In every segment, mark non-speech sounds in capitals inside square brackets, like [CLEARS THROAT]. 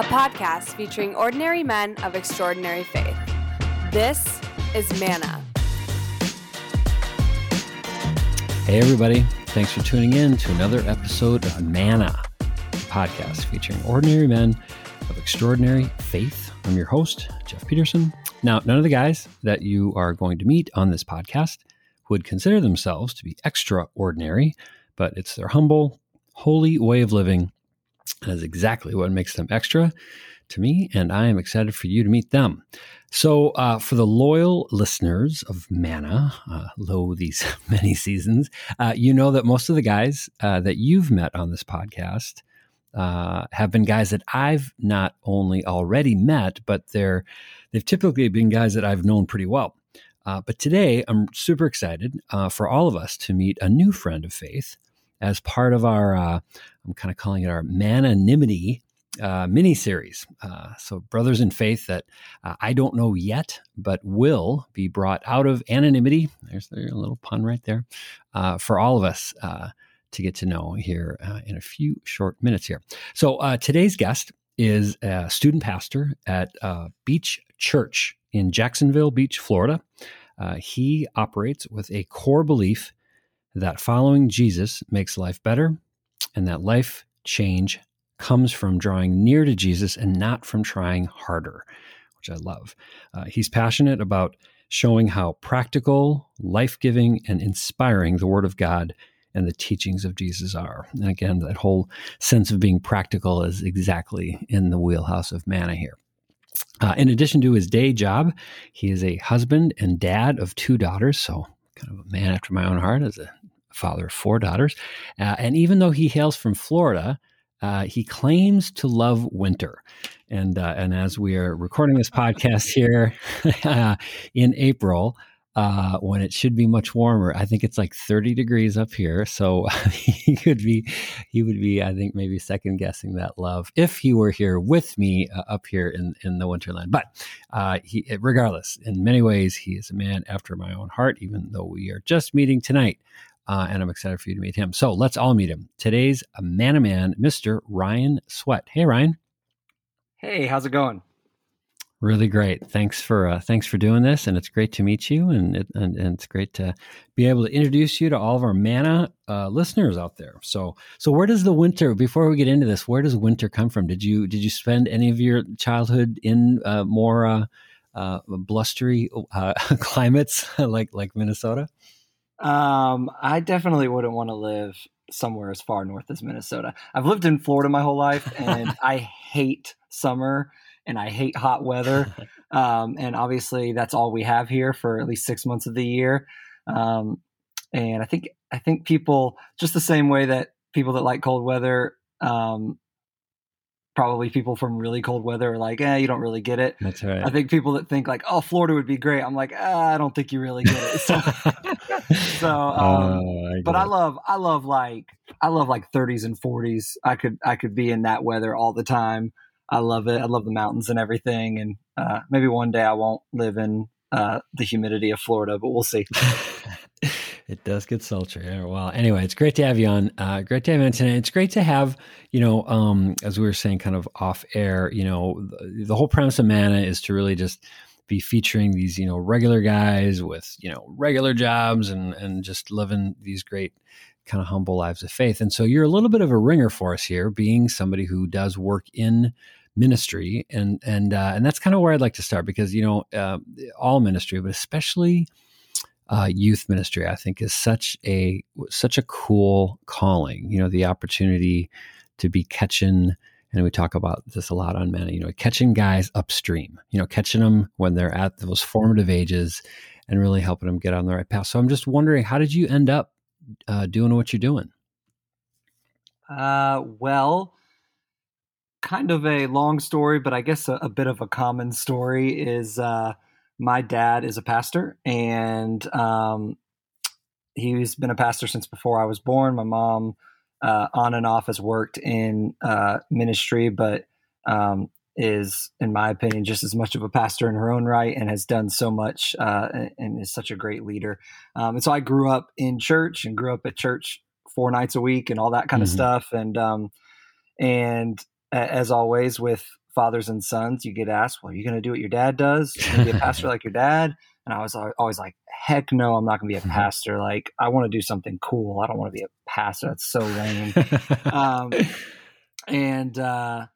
a podcast featuring ordinary men of extraordinary faith. This is Manna. Hey, everybody. Thanks for tuning in to another episode of Manna, a podcast featuring ordinary men of extraordinary faith. I'm your host, Jeff Peterson. Now, none of the guys that you are going to meet on this podcast would consider themselves to be extraordinary, but it's their humble, holy way of living. That is exactly what makes them extra to me, and I am excited for you to meet them. So, uh, for the loyal listeners of Manna, uh, lo these [LAUGHS] many seasons, uh, you know that most of the guys uh, that you've met on this podcast uh, have been guys that I've not only already met, but they're they've typically been guys that I've known pretty well. Uh, but today, I'm super excited for all of us to meet a new friend of faith as part of our, I'm kind of calling it our Mananimity uh, mini series. Uh, so, brothers in faith that uh, I don't know yet, but will be brought out of anonymity. There's, a little pun right there uh, for all of us uh, to get to know here uh, in a few short minutes here. So, uh, today's guest is a student pastor at Beach Church in Jacksonville Beach, Florida. he operates with a core belief that following Jesus makes life better and that life change comes from drawing near to Jesus and not from trying harder, which I love. Uh, he's passionate about showing how practical, life giving, and inspiring the Word of God and the teachings of Jesus are. And again, that whole sense of being practical is exactly in the wheelhouse of manna here. Uh, in addition to his day job, he is a husband and dad of two daughters, so kind of a man after my own heart as a father of four daughters. Uh, and even though he hails from Florida, uh, he claims to love winter. And, uh, and as we are recording this podcast here [LAUGHS] in April, uh, when it should be much warmer, I think it's like 30 degrees up here. So [LAUGHS] he could be, he would be, I think, maybe second guessing that love if he were here with me uh, up here in, in the Winterland. But uh, he, regardless, in many ways, he is a man after my own heart, even though we are just meeting tonight uh, and I'm excited for you to meet him. So let's all meet him. Today's man of man, Mr. Ryan Sweat. Hey, Ryan. Hey, how's it going? Really great. Thanks for uh, thanks for doing this, and it's great to meet you, and, it, and, and it's great to be able to introduce you to all of our Manna uh, listeners out there. So so where does the winter? Before we get into this, where does winter come from? Did you did you spend any of your childhood in uh, more uh, uh, blustery uh, [LAUGHS] climates like like Minnesota? Um, I definitely wouldn't want to live somewhere as far north as Minnesota. I've lived in Florida my whole life, and [LAUGHS] I hate summer and I hate hot weather. Um, and obviously, that's all we have here for at least six months of the year. Um, and I think I think people just the same way that people that like cold weather um, probably people from really cold weather are like, eh, you don't really get it. That's right. I think people that think like, oh, Florida would be great. I'm like, ah, I don't think you really get it. So, [LAUGHS] so [LAUGHS] um, oh, I but it. I love, I love like, I love like 30s and 40s. I could, I could be in that weather all the time. I love it. I love the mountains and everything. And uh, maybe one day I won't live in uh, the humidity of Florida, but we'll see. [LAUGHS] It does get sultry. Well, anyway, it's great to have you on. Uh, great to have you on tonight. It's great to have, you know, um, as we were saying kind of off air, you know, the, the whole premise of Manna is to really just be featuring these, you know, regular guys with, you know, regular jobs and, and just living these great kind of humble lives of faith. And so you're a little bit of a ringer for us here, being somebody who does work in ministry and and uh, and that's kind of where I'd like to start because you know uh, all ministry, but especially uh, youth ministry, I think, is such a such a cool calling. You know, the opportunity to be catching, and we talk about this a lot on Manna. You know, catching guys upstream. You know, catching them when they're at those formative ages, and really helping them get on the right path. So I'm just wondering, how did you end up uh, doing what you're doing? Uh, well, kind of a long story, but I guess a, a bit of a common story is. Uh, my dad is a pastor, and um, he's been a pastor since before I was born. My mom, uh, on and off, has worked in uh, ministry, but um, is, in my opinion, just as much of a pastor in her own right, and has done so much, uh, and is such a great leader. Um, and so I grew up in church and grew up at church four nights a week and all that kind mm-hmm. of stuff, and um, and as always with fathers and sons, you get asked, "Well, are you going to do what your dad does? You be a pastor [LAUGHS] like your dad?" And I was always like, "Heck no, I'm not going to be a mm-hmm. pastor. Like, I want to do something cool. I don't want to be a pastor. That's so lame." um, and uh,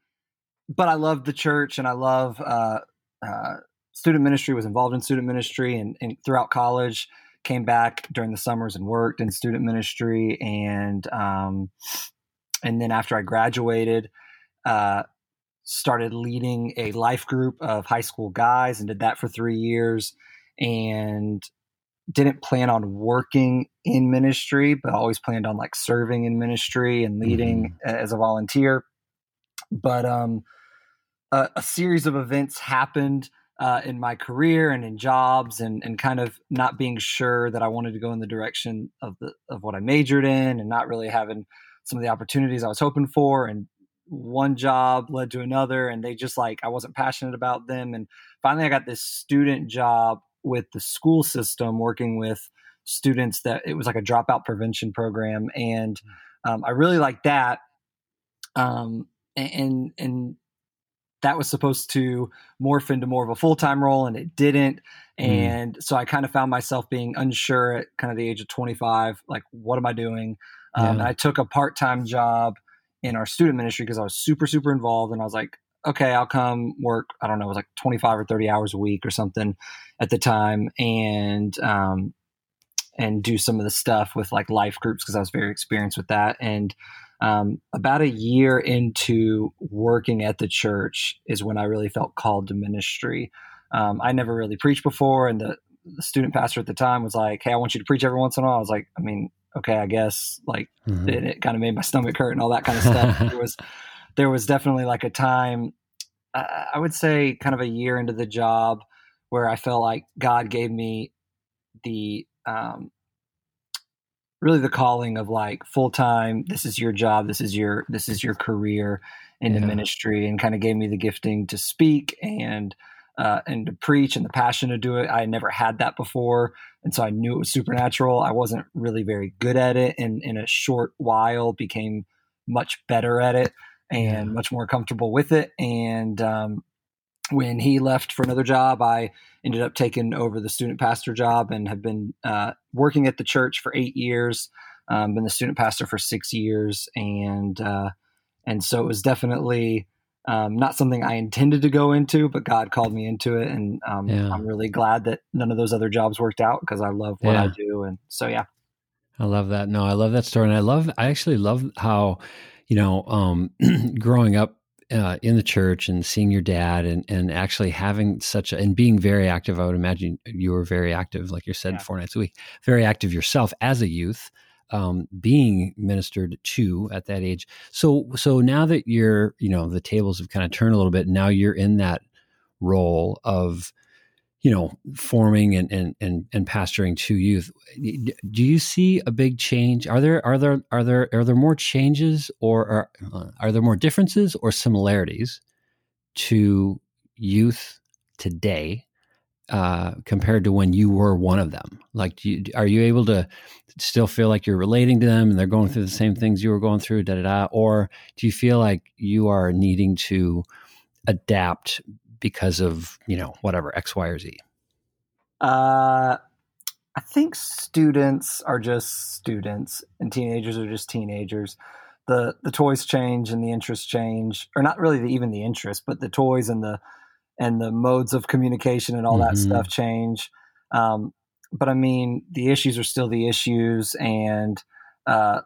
but I love the church, and I love uh, uh, student ministry. Was involved in student ministry, and, and throughout college, came back during the summers and worked in student ministry, and um, and then after I graduated, uh, started leading a life group of high school guys and did that for three years and didn't plan on working in ministry but always planned on like serving in ministry and leading mm-hmm. as a volunteer but um a, a series of events happened uh, in my career and in jobs and, and kind of not being sure that I wanted to go in the direction of the of what I majored in and not really having some of the opportunities I was hoping for and one job led to another and they just like I wasn't passionate about them and finally I got this student job with the school system working with students that it was like a dropout prevention program and hmm. um, I really liked that um, and and that was supposed to morph into more of a full-time role and it didn't mm. and so I kind of found myself being unsure at kind of the age of 25 like what am I doing um, and I took a part time job in our student ministry because I was super, super involved. And I was like, okay, I'll come work. I don't know, it was like 25 or 30 hours a week or something at the time. And, um, and do some of the stuff with like life groups because I was very experienced with that. And um, about a year into working at the church is when I really felt called to ministry. Um, I never really preached before, and the, the student pastor at the time was like, "Hey, I want you to preach every once in a while." I was like, "I mean, okay, I guess like mm-hmm. it, it kind of made my stomach hurt and all that kind of stuff. [LAUGHS] there was there was definitely like a time uh, I would say kind of a year into the job where I felt like God gave me the um, really the calling of like full time. This is your job. This is your this is your career in yeah. the ministry, and kind of gave me the gifting to speak and uh, and to preach and the passion to do it. I never had that before. And so I knew it was supernatural. I wasn't really very good at it. And in a short while became much better at it and much more comfortable with it. And um, when he left for another job, I ended up taking over the student pastor job and have been uh, working at the church for eight years. Um, been the student pastor for six years, and uh, and so it was definitely um, not something I intended to go into, but God called me into it, and um, yeah. I'm really glad that none of those other jobs worked out because I love what yeah. I do, and so yeah. I love that. No, I love that story, and I love. I actually love how, you know, um, [CLEARS THROAT] growing up uh, in the church and seeing your dad, and and actually having such a, and being very active. I would imagine you were very active, like you said, yeah. four nights a week, very active yourself as a youth um, being ministered to at that age. So so now that you're you know the tables have kind of turned a little bit. Now you're in that role of you know forming and and and, and pastoring to youth. Do you see a big change? Are there are there are there are there more changes or are, uh, are there more differences or similarities to youth today uh, compared to when you were one of them? Like, you, are you able to still feel like you're relating to them and they're going through the same things you were going through, da da da? Or do you feel like you are needing to adapt because of, you know, whatever, X, Y, or Z? Uh, I think students are just students and teenagers are just teenagers. The, the toys change and the interests change, or not really the, even the interest, but the toys and the and the modes of communication and all mm-hmm. that stuff change. Um, but I mean, the issues are still the issues, and uh,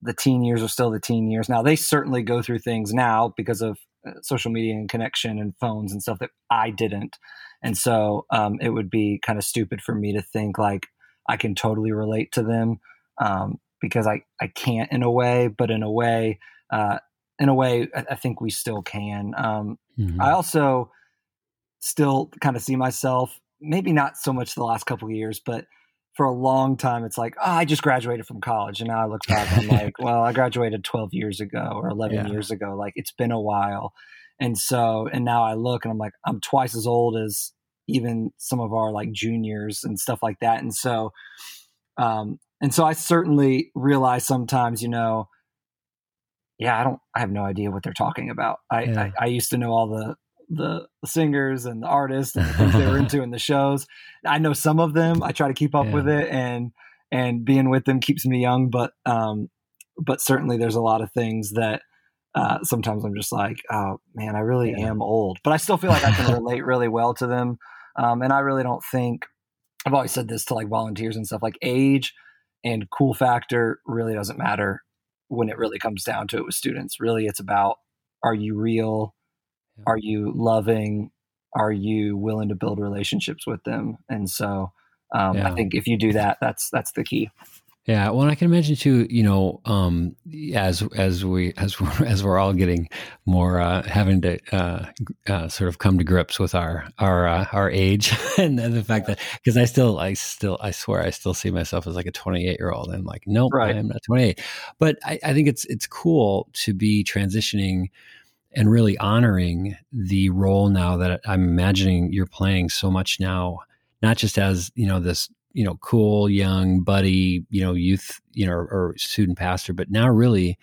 the teen years are still the teen years. Now, they certainly go through things now because of uh, social media and connection and phones and stuff that I didn't. And so um, it would be kind of stupid for me to think like I can totally relate to them um, because I, I can't in a way, but in a way, uh, in a way, I, I think we still can. Um, mm-hmm. I also, still kind of see myself maybe not so much the last couple of years but for a long time it's like oh, i just graduated from college and now i look back and i'm [LAUGHS] like well i graduated 12 years ago or 11 yeah. years ago like it's been a while and so and now i look and i'm like i'm twice as old as even some of our like juniors and stuff like that and so um and so i certainly realize sometimes you know yeah, I don't, I have no idea what they're talking about. I, yeah. I, I, used to know all the, the singers and the artists and the things they were [LAUGHS] into in the shows. I know some of them. I try to keep up yeah. with it and, and being with them keeps me young, but, um, but certainly there's a lot of things that, uh, sometimes I'm just like, oh man, I really yeah. am old, but I still feel like I can relate [LAUGHS] really well to them. Um, and I really don't think I've always said this to like volunteers and stuff like age and cool factor really doesn't matter when it really comes down to it with students. Really, it's about are you real? Yeah. Are you loving? Are you willing to build relationships with them? And so um, yeah. I think if you do that, that's that's the key. Yeah, well, I can imagine too. You know, um, as as we as [LAUGHS] we're, as we're all getting more uh, having to uh, uh, sort of come to grips with our our uh, our age [LAUGHS] and, the fact that because I still I still I swear I still see myself as like a 28 year old and like nope right. I am not 28. But I, I think it's it's cool to be transitioning and really honoring the role now that I'm imagining you're playing so much now, not just as you know this you know, cool young buddy, you know, youth, you know, or, or student pastor, but now really,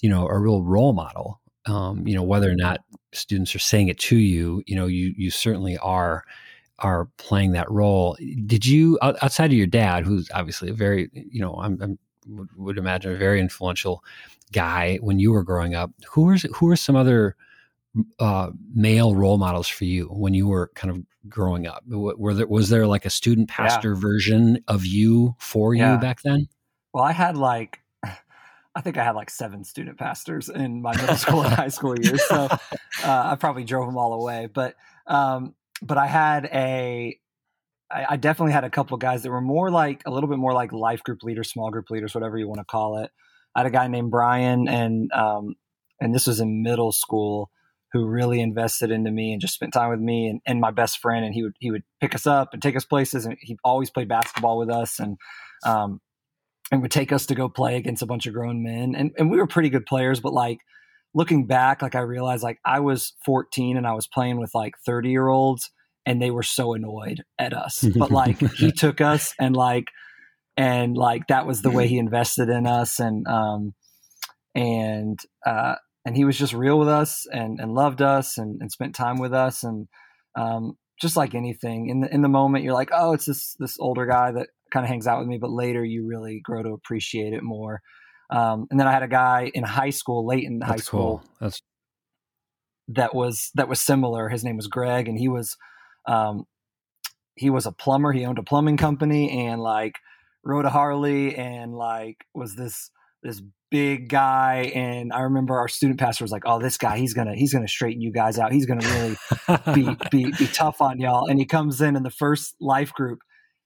you know, a real role model. Um, you know, whether or not students are saying it to you, you know, you you certainly are are playing that role. Did you outside of your dad, who's obviously a very, you know, I'm, I'm would imagine a very influential guy when you were growing up. Who were who were some other uh, male role models for you when you were kind of growing up? Were there was there like a student pastor yeah. version of you for yeah. you back then? Well, I had like [LAUGHS] I think I had like seven student pastors in my middle school and high school years, so [LAUGHS] uh, I probably drove them all away. But um, but I had a I, I definitely had a couple guys that were more like a little bit more like life group leaders, small group leaders, whatever you want to call it. I had a guy named Brian, and um, and this was in middle school who really invested into me and just spent time with me and, and my best friend. And he would he would pick us up and take us places. And he always played basketball with us and um, and would take us to go play against a bunch of grown men. And and we were pretty good players, but like looking back, like I realized like I was 14 and I was playing with like 30 year olds and they were so annoyed at us. [LAUGHS] But like he took us and like and like that was the way he invested in us and um and uh and he was just real with us and, and loved us and, and spent time with us and um, just like anything in the in the moment you're like oh it's this this older guy that kind of hangs out with me but later you really grow to appreciate it more um, and then I had a guy in high school late in That's high school cool. That's that was that was similar his name was Greg and he was um, he was a plumber. He owned a plumbing company and like rode a Harley and like was this this big guy. And i remember our student pastor was like oh this guy he's gonna he's gonna straighten you guys out. He's gonna really be, [LAUGHS] be be tough on y'all. And he comes in in the first life group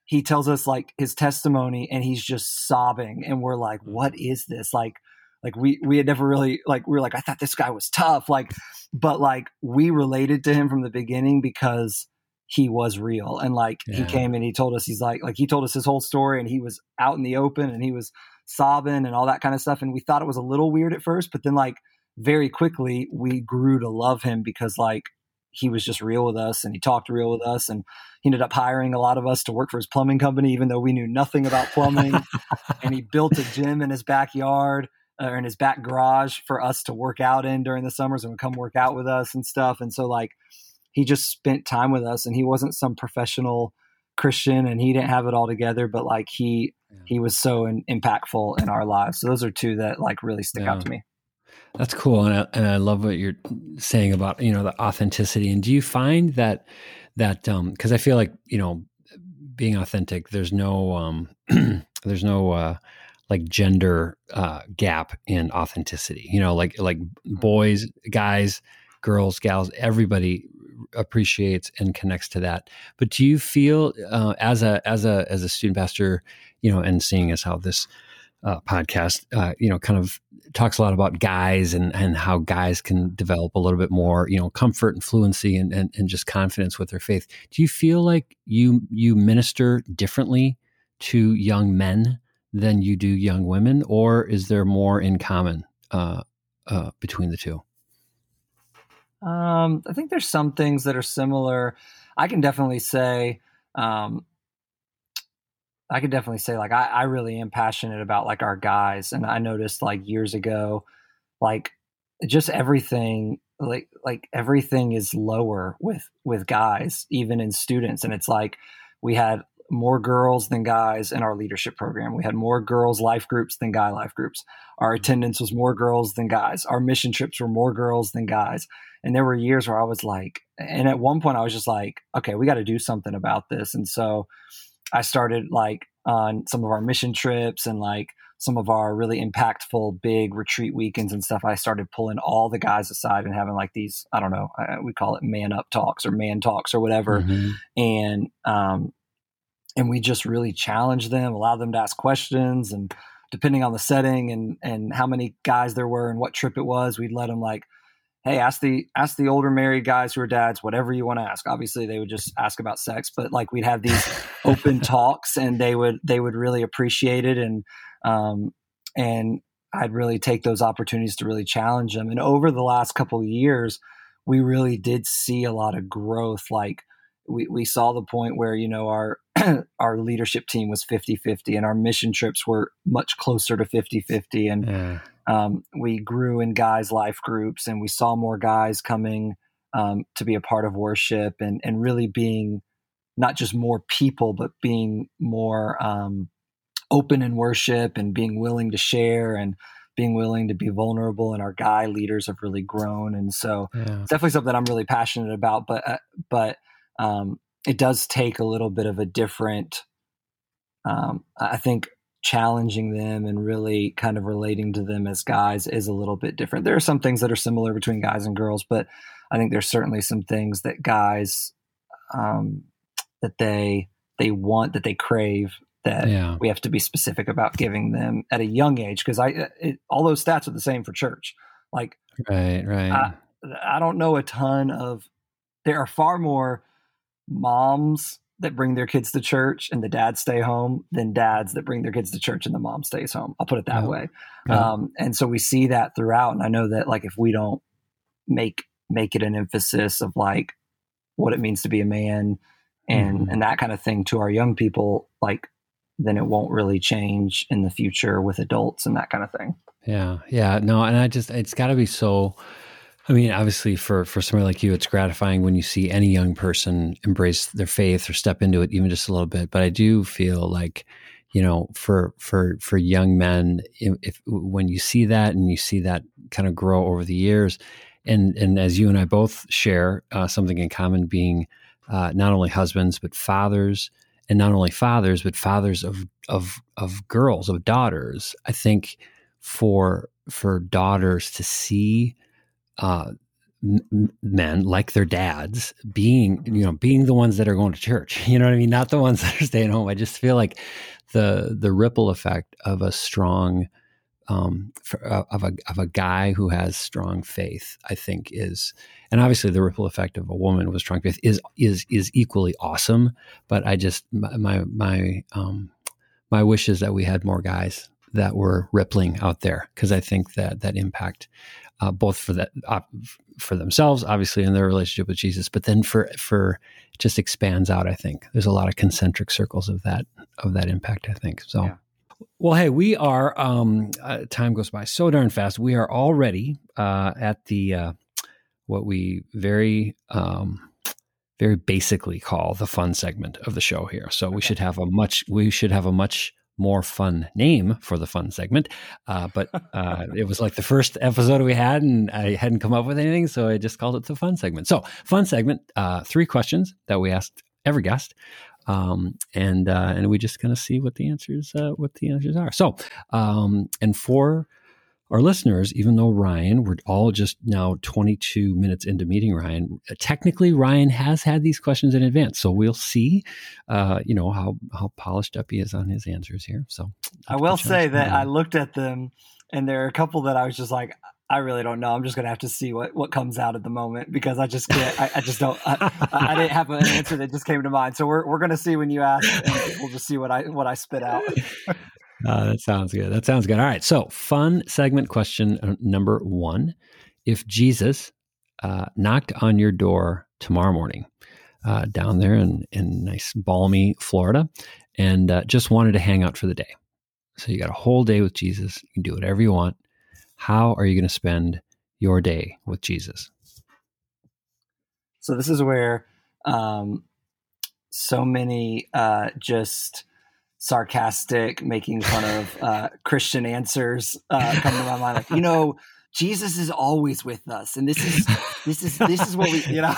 he tells us like his testimony and he's just sobbing. And we're like what is this? Like like we we had never really like we were like i thought this guy was tough. Like but like we related to him from the beginning because he was real and like yeah. he came and he told us he's like like he told us his whole story and he was out in the open and he was sobbing and all that kind of stuff. And we thought it was a little weird at first, but then like very quickly we grew to love him because like he was just real with us and he talked real with us and he ended up hiring a lot of us to work for his plumbing company even though we knew nothing about plumbing [LAUGHS] and he built a gym in his backyard uh, or in his back garage for us to work out in during the summers and would come work out with us and stuff and so like he just spent time with us and he wasn't some professional christian and he didn't have it all together but like he yeah. he was so in, impactful in our lives. So those are two that like really stick yeah. out to me. That's cool, and I, and I love what you're saying about you know the authenticity. And do you find that that um because I feel like you know being authentic, there's no um, [CLEARS THROAT] there's no uh, like gender uh, gap in authenticity. You know, like like boys, guys, girls, gals, everybody appreciates and connects to that. But do you feel uh, as a as a as a student pastor, you know, and seeing as how this uh, podcast, uh, you know, kind of talks a lot about guys and and how guys can develop a little bit more, you know, comfort and fluency and, and and just confidence with their faith. Do you feel like you you minister differently to young men than you do young women, or is there more in common uh, uh, between the two? Um, I think there's some things that are similar. I can definitely say, um, I can definitely say like I, I really am passionate about like our guys, and I noticed like years ago, like just everything like like everything is lower with with guys even in students and it's like we had more girls than guys in our leadership program we had more girls life groups than guy life groups our mm-hmm. attendance was more girls than guys our mission trips were more girls than guys and there were years where i was like and at one point i was just like okay we got to do something about this and so i started like on some of our mission trips and like some of our really impactful big retreat weekends and stuff, I started pulling all the guys aside and having like these, I don't know, uh, we call it man up talks or man talks or whatever. Mm-hmm. And, um, and we just really challenged them, allowed them to ask questions and depending on the setting and, and how many guys there were and what trip it was, we'd let them like, Hey, ask the, ask the older married guys who are dads, whatever you want to ask. Obviously they would just ask about sex, but like we'd have these [LAUGHS] open talks and they would, they would really appreciate it. And, um, and I'd really take those opportunities to really challenge them. And over the last couple of years, we really did see a lot of growth. Like we, we saw the point where, you know, our, [CLEARS THROAT] our leadership team was 50 50 and our mission trips were much closer to 50 50. And yeah. um, we grew in guys' life groups and we saw more guys coming um, to be a part of worship and, and really being not just more people, but being more um, open in worship and being willing to share and being willing to be vulnerable and our guy leaders have really grown and so yeah. it's definitely something i'm really passionate about but uh, but um, it does take a little bit of a different um, i think challenging them and really kind of relating to them as guys is a little bit different there are some things that are similar between guys and girls but i think there's certainly some things that guys um, that they they want that they crave that yeah. we have to be specific about giving them at a young age because I uh, it, all those stats are the same for church. Like right, right. I, I don't know a ton of. There are far more moms that bring their kids to church and the dads stay home than dads that bring their kids to church and the mom stays home. I'll put it that yeah. way. Yeah. Um, and so we see that throughout. And I know that like if we don't make make it an emphasis of like what it means to be a man and mm. and that kind of thing to our young people, like then it won't really change in the future with adults and that kind of thing. Yeah. Yeah. No, and I just, it's got to be so. I mean, obviously, for for somebody like you, it's gratifying when you see any young person embrace their faith or step into it, even just a little bit. But I do feel like, you know, for for for young men, if, when you see that and you see that kind of grow over the years, and and as you and I both share uh, something in common, being uh, not only husbands but fathers and not only fathers but fathers of of of girls of daughters i think for for daughters to see uh, men like their dads being you know being the ones that are going to church [LAUGHS] you know what i mean not the ones [LAUGHS] that are staying home i just feel like the the ripple effect of a strong um, for, uh, of a of a guy who has strong faith, I think is, and obviously the ripple effect of a woman with strong faith is is is equally awesome. But I just my my um, my wish is that we had more guys that were rippling out there because I think that that impact uh, both for that uh, for themselves, obviously in their relationship with Jesus, but then for for just expands out. I think there's a lot of concentric circles of that of that impact. I think so. Yeah. Well, hey, we are. Um, uh, time goes by so darn fast. We are already uh, at the uh, what we very um, very basically call the fun segment of the show here. So okay. we should have a much we should have a much more fun name for the fun segment. Uh, but uh, it was like the first episode we had, and I hadn't come up with anything, so I just called it the fun segment. So, fun segment: uh, three questions that we asked every guest um, and uh, and we just kind of see what the answers uh, what the answers are. So, um, and for our listeners, even though Ryan, we're all just now 22 minutes into meeting Ryan. Technically, Ryan has had these questions in advance, so we'll see, uh, you know, how how polished up he is on his answers here. So, I will say that I looked at them, and there are a couple that I was just like, I really don't know. I'm just gonna have to see what, what comes out at the moment because I just can't. I, I just don't. I, I, didn't have an answer that just came to mind. So we're we're gonna see when you ask, and we'll just see what I what I spit out. [LAUGHS] Uh, that sounds good. That sounds good. All right. So fun segment question uh, number one: If Jesus uh, knocked on your door tomorrow morning, uh, down there in in nice balmy Florida, and uh, just wanted to hang out for the day, so you got a whole day with Jesus. You can do whatever you want How are you going to spend your day with Jesus? So this is where um, so many uh, just sarcastic, making fun of uh, Christian answers uh, come to my mind. Like, you know, Jesus is always with us, and this is this is this is what we, you know,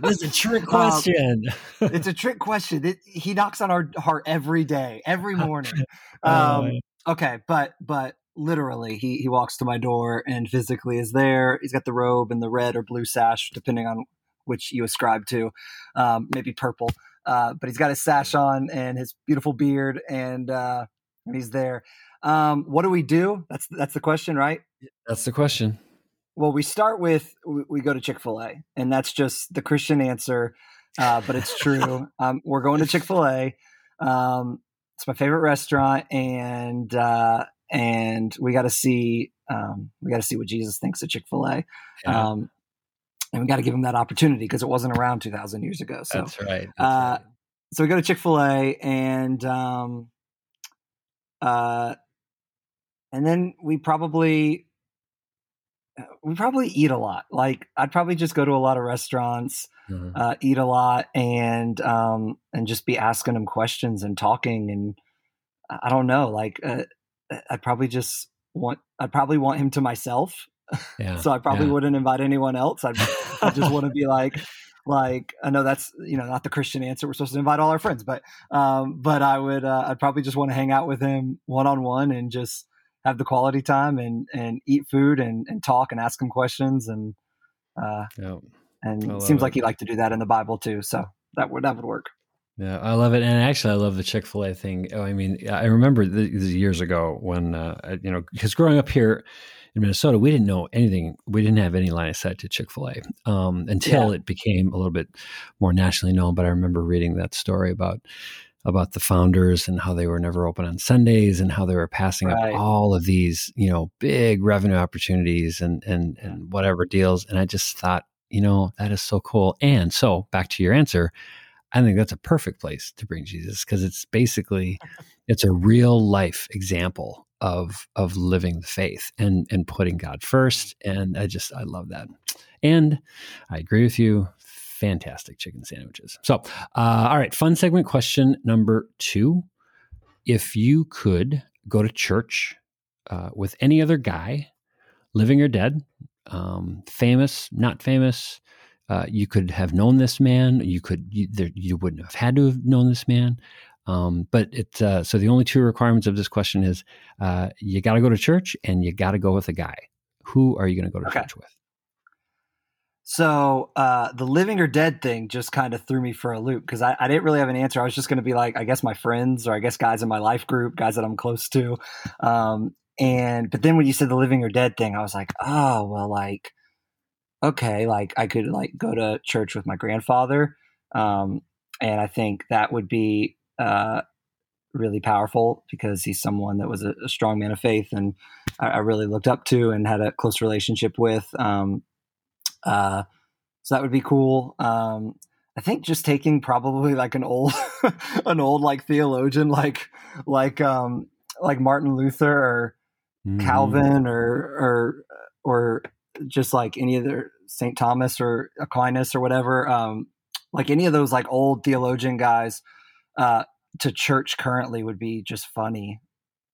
this is a trick question. Um, it's a trick question. It, he knocks on our heart every day, every morning. [LAUGHS] Um, okay, but but literally, he he walks to my door and physically is there. He's got the robe and the red or blue sash, depending on which you ascribe to, um, maybe purple. Uh, but he's got his sash on and his beautiful beard, and uh, and he's there. Um, what do we do? That's that's the question, right? That's the question. Well, we start with we, we go to Chick Fil A, and that's just the Christian answer, uh, but it's true. [LAUGHS] um, we're going to Chick Fil A. Um, it's my favorite restaurant, and uh, and we got to see um, we got to see what Jesus thinks of Chick Fil A. Yeah. Um, and we got to give him that opportunity because it wasn't around 2000 years ago. So that's right. That's uh, right. So we go to Chick Fil A and um, uh, and then we probably uh, we probably eat a lot. Like I'd probably just go to a lot of restaurants, mm-hmm. uh, eat a lot, and um, and just be asking him questions and talking. And I don't know, like uh, I'd probably just want I'd probably want him to myself yeah, so I probably yeah. wouldn't invite anyone else. I'd, I just want to be [LAUGHS] like, like I know that's you know not the Christian answer. We're supposed to invite all our friends, but um, but I would uh, I'd probably just want to hang out with him one on one and just have the quality time and and eat food and and talk and ask him questions and uh, yep. and it seems it. like he liked to do that in the Bible too. So that would that would work. Yeah, I love it, and actually, I love the Chick Fil A thing. Oh, I mean, I remember years ago when uh, you know, because growing up here in Minnesota, we didn't know anything. We didn't have any line of sight to Chick Fil A um, until yeah. it became a little bit more nationally known. But I remember reading that story about about the founders and how they were never open on Sundays and how they were passing right. up all of these, you know, big revenue opportunities and and and whatever deals. And I just thought, you know, that is so cool. And so back to your answer, I think that's a perfect place to bring Jesus because it's basically [LAUGHS] it's a real life example of of living the faith and and putting God first. And I just I love that. And I agree with you. Fantastic chicken sandwiches. So, uh, all right, fun segment question number two. If you could go to church uh, with any other guy, living or dead, um, famous, not famous, uh, you could have known this man. You could you, there, you wouldn't have had to have known this man. Um, but it's uh, so the only two requirements of this question is uh, you got to go to church and you got to go with a guy. Who are you going to go to okay. church with? So uh, the living or dead thing just kind of threw me for a loop because I, I, didn't really have an answer. I was just going to be like, I guess my friends or I guess guys in my life group, guys that I'm close to. Um, and but then when you said the living or dead thing, I was like, oh well, like okay, like I could like go to church with my grandfather, um, and I think that would be uh, really powerful because he's someone that was a, a strong man of faith and I, I, really looked up to and had a close relationship with. Um, uh, so that would be cool. Um, I think just taking probably like an old, [LAUGHS] an old like theologian, like like um, like Martin Luther or mm-hmm. Calvin or or or just like any other Saint Thomas or Aquinas or whatever. Um, like any of those like old theologian guys uh, to church currently would be just funny.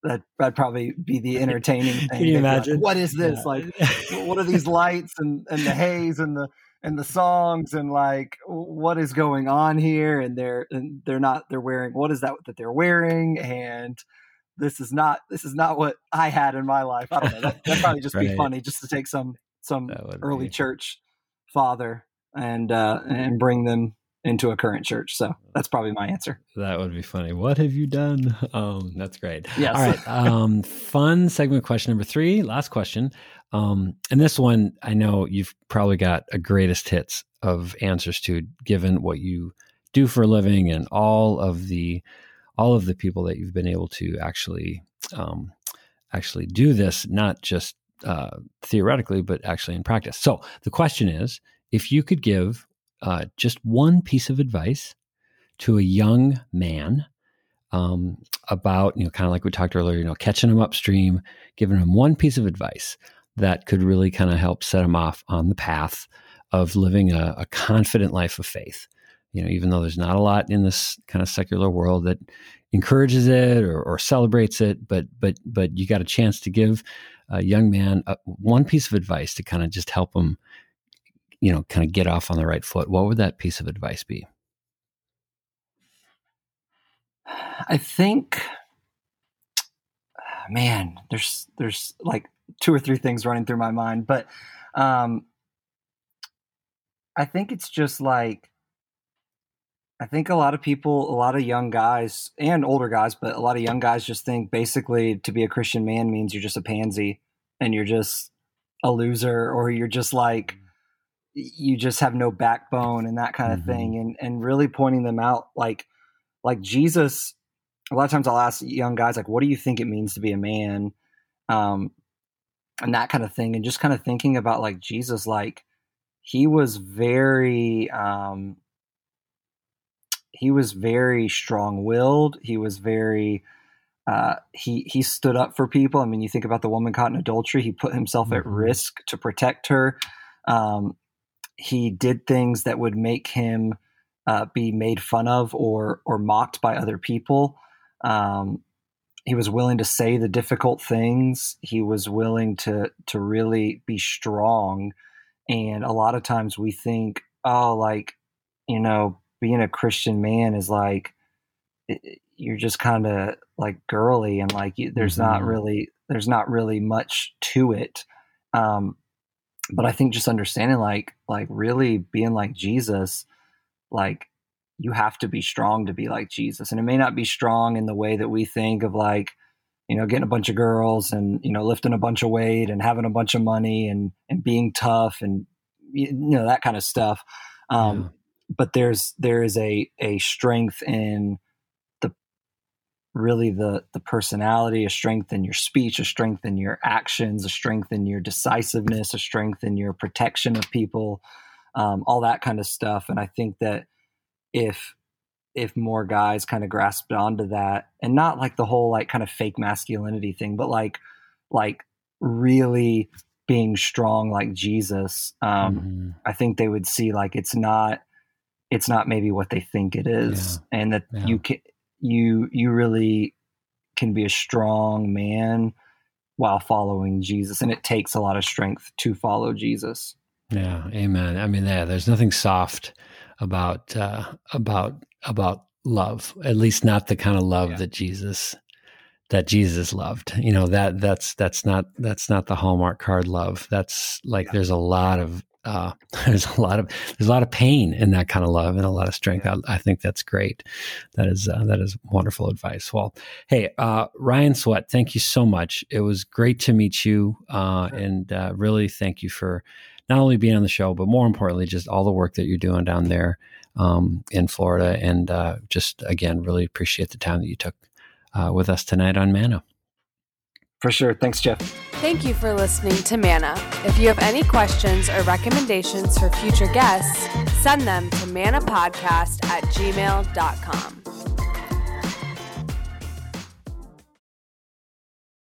That that'd probably be the [LAUGHS] entertaining thing. Can you imagine? Like, what is this? Yeah. Like, [LAUGHS] what are these lights and and the haze and the and the songs and like what is going on here? And they're and they're not they're wearing what is that that they're wearing and this is not this is not what I had in my life. I don't know. That, would probably just right. be funny just to take some some early be. church father and uh and bring them into a current church. So that's probably my answer. That would be funny. What have you done? Um, that's great. Yes. All right. Um, fun segment question number three. Last question. Um, and this one, I know you've probably got a greatest hits of answers to, given what you do for a living and all of the all of the people that you've been able to actually um, actually do this, not just uh, theoretically, but actually in practice. So the question is, if you could give uh, just one piece of advice to a young man um, about, you know, kind of like we talked earlier, you know, catching them upstream, giving them one piece of advice that could really kind of help set them off on the path of living a, a confident life of faith. You know, even though there's not a lot in this kind of secular world that encourages it or, or celebrates it, but but but you got a chance to give a young man a, one piece of advice to kind of just help him, you know, kind of get off on the right foot. What would that piece of advice be? I think, man, there's there's like two or three things running through my mind, but um, I think it's just like I think a lot of people, a lot of young guys and older guys, but a lot of young guys just think basically to be a Christian man means you're just a pansy and you're just a loser or you're just like you just have no backbone and that kind of mm-hmm. thing and and really pointing them out like like Jesus a lot of times I'll ask young guys like what do you think it means to be a man um and that kind of thing and just kind of thinking about like Jesus like he was very um he was very strong-willed he was very uh, he he stood up for people. I mean, you think about the woman caught in adultery. He put himself mm-hmm. at risk to protect her. Um, he did things that would make him uh, be made fun of or or mocked by other people. Um, he was willing to say the difficult things. He was willing to to really be strong. And a lot of times we think, oh, like you know, being a Christian man is like you're just kind of like girly and like there's mm-hmm. not really there's not really much to it um but i think just understanding like like really being like jesus like you have to be strong to be like jesus and it may not be strong in the way that we think of like you know getting a bunch of girls and you know lifting a bunch of weight and having a bunch of money and and being tough and you know that kind of stuff um. But there's there is a a strength in the really the the personality, a strength in your speech, a strength in your actions, a strength in your decisiveness, a strength in your protection of people, um, all that kind of stuff. And I think that if if more guys kind of grasped onto that, and not like the whole like kind of fake masculinity thing, but like like really being strong like Jesus, um, mm-hmm. I think they would see like it's not it's not maybe what they think it is, yeah. and that yeah. you can you you really can be a strong man while following Jesus and it takes a lot of strength to follow Jesus. Yeah, amen. I mean, yeah, there's nothing soft about uh about about love. At least not the kind of love yeah. that Jesus that Jesus loved. You know, that that's that's not that's not the Hallmark card love. That's like there's a lot of uh, [LAUGHS] there's a lot of there's a lot of pain in that kind of love and a lot of strength. I, I think that's great. That is uh, that is wonderful advice. Well, hey uh, Ryan Sweat, thank you so much. It was great to meet you, uh, and uh, really thank you for not only being on the show, but more importantly, just all the work that you're doing down there um, in Florida. And uh, just again, really appreciate the time that you took with us tonight on Manna. For sure. Thanks, Jeff. Thank you for listening to Manna. If you have any questions or recommendations for future guests, send them to mannapodcast at gmail.com.